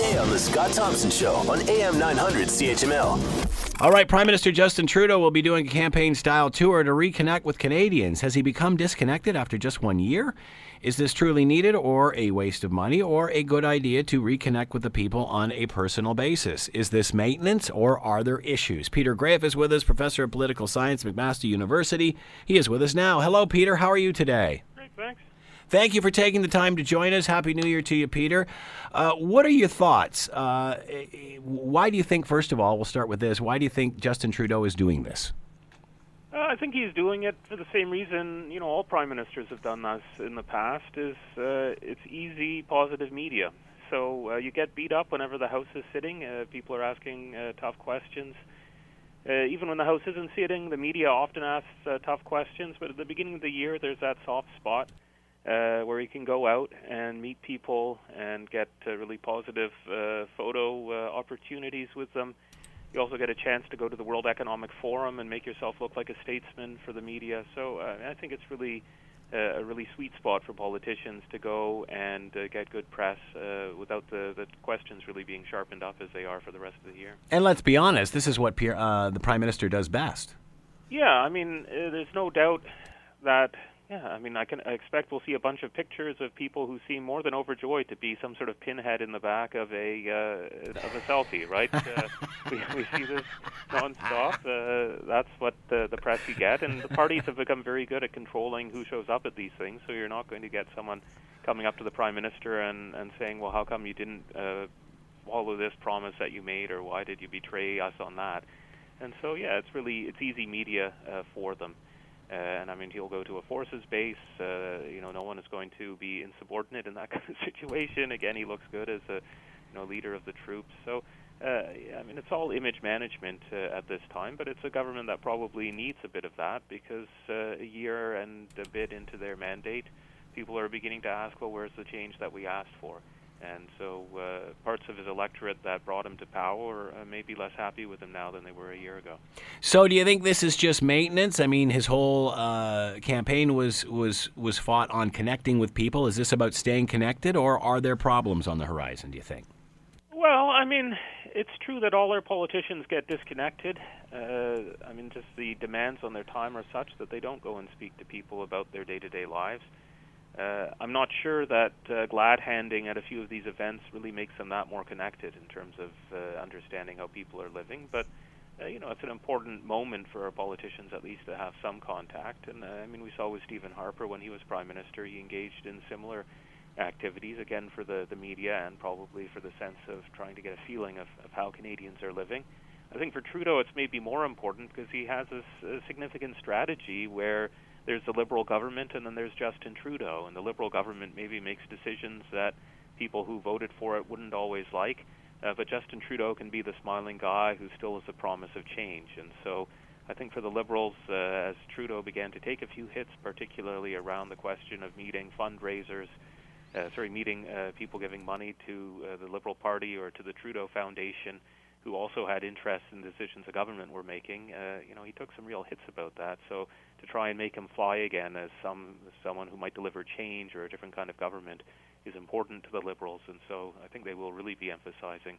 day on The Scott Thompson Show on AM 900 CHML. All right, Prime Minister Justin Trudeau will be doing a campaign style tour to reconnect with Canadians. Has he become disconnected after just one year? Is this truly needed or a waste of money or a good idea to reconnect with the people on a personal basis? Is this maintenance or are there issues? Peter Graefe is with us, professor of political science, McMaster University. He is with us now. Hello, Peter. How are you today? Thank you for taking the time to join us. Happy New Year to you, Peter. Uh, what are your thoughts? Uh, why do you think, first of all, we'll start with this, why do you think Justin Trudeau is doing this? Uh, I think he's doing it for the same reason, you know, all prime ministers have done this in the past, is uh, it's easy, positive media. So uh, you get beat up whenever the House is sitting. Uh, people are asking tough questions. Uh, even when the House isn't sitting, the media often asks uh, tough questions. But at the beginning of the year, there's that soft spot uh, where you can go out and meet people and get uh, really positive uh, photo uh, opportunities with them. You also get a chance to go to the World Economic Forum and make yourself look like a statesman for the media. So uh, I think it's really uh, a really sweet spot for politicians to go and uh, get good press uh, without the, the questions really being sharpened up as they are for the rest of the year. And let's be honest, this is what Pierre, uh, the Prime Minister does best. Yeah, I mean, uh, there's no doubt that yeah, I mean, I can I expect we'll see a bunch of pictures of people who seem more than overjoyed to be some sort of pinhead in the back of a uh, of a selfie, right? uh, we, we see this nonstop. Uh, that's what the, the press you get, and the parties have become very good at controlling who shows up at these things. So you're not going to get someone coming up to the prime minister and and saying, "Well, how come you didn't uh, follow this promise that you made, or why did you betray us on that?" And so, yeah, it's really it's easy media uh, for them. Uh, and I mean, he'll go to a forces base. Uh, you know, no one is going to be insubordinate in that kind of situation. Again, he looks good as a, you know, leader of the troops. So, uh, I mean, it's all image management uh, at this time, but it's a government that probably needs a bit of that because uh, a year and a bit into their mandate, people are beginning to ask, well, where's the change that we asked for? And so uh, parts of his electorate that brought him to power uh, may be less happy with him now than they were a year ago. So, do you think this is just maintenance? I mean, his whole uh, campaign was was was fought on connecting with people. Is this about staying connected, or are there problems on the horizon? Do you think? Well, I mean, it's true that all our politicians get disconnected. Uh, I mean, just the demands on their time are such that they don't go and speak to people about their day-to-day lives. Uh, I'm not sure that uh, glad handing at a few of these events really makes them that more connected in terms of uh, understanding how people are living. But uh, you know, it's an important moment for our politicians at least to have some contact. And uh, I mean, we saw with Stephen Harper when he was prime minister, he engaged in similar activities again for the the media and probably for the sense of trying to get a feeling of, of how Canadians are living. I think for Trudeau, it's maybe more important because he has this uh, significant strategy where there's the Liberal government and then there's Justin Trudeau. And the Liberal government maybe makes decisions that people who voted for it wouldn't always like. Uh, but Justin Trudeau can be the smiling guy who still has a promise of change. And so I think for the Liberals, uh, as Trudeau began to take a few hits, particularly around the question of meeting fundraisers, uh, sorry, meeting uh, people giving money to uh, the Liberal Party or to the Trudeau Foundation, who also had interest in decisions the government were making. Uh, you know, he took some real hits about that. So to try and make him fly again as some someone who might deliver change or a different kind of government is important to the Liberals, and so I think they will really be emphasizing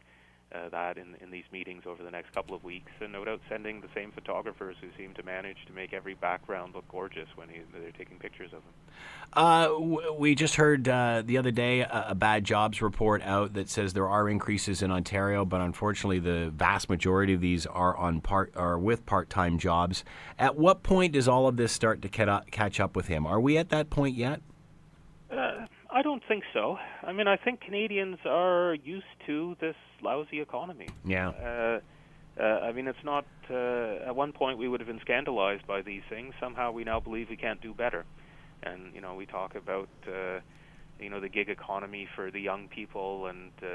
uh, that in, in these meetings over the next couple of weeks, and no doubt sending the same photographers who seem to manage to make every background look gorgeous when he, they're taking pictures of him. Uh, w- we just heard uh, the other day a, a, bad jobs report out that says there are increases in Ontario, but unfortunately, the vast majority of these are on part are with part-time jobs. At what point does all of this start to catch up with him? Are we at that point yet? I don't think so. I mean, I think Canadians are used to this lousy economy. Yeah. Uh, uh, I mean, it's not. Uh, at one point, we would have been scandalized by these things. Somehow, we now believe we can't do better. And you know, we talk about uh, you know the gig economy for the young people, and uh,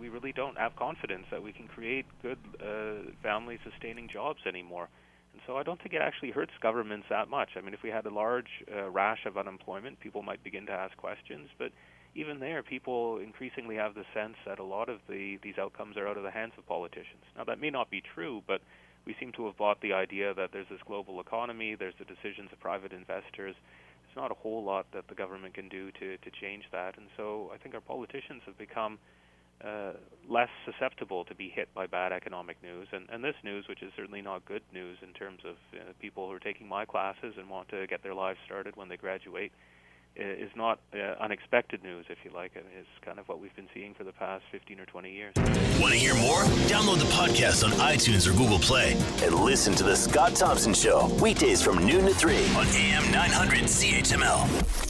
we really don't have confidence that we can create good uh, family-sustaining jobs anymore. And so I don't think it actually hurts governments that much. I mean, if we had a large uh, rash of unemployment, people might begin to ask questions. But even there, people increasingly have the sense that a lot of the, these outcomes are out of the hands of politicians. Now, that may not be true, but we seem to have bought the idea that there's this global economy, there's the decisions of private investors. There's not a whole lot that the government can do to, to change that. And so I think our politicians have become uh, less susceptible to be hit by bad economic news. And, and this news, which is certainly not good news in terms of uh, people who are taking my classes and want to get their lives started when they graduate, is not uh, unexpected news, if you like. It's kind of what we've been seeing for the past 15 or 20 years. Want to hear more? Download the podcast on iTunes or Google Play and listen to The Scott Thompson Show, weekdays from noon to 3 on AM 900 CHML.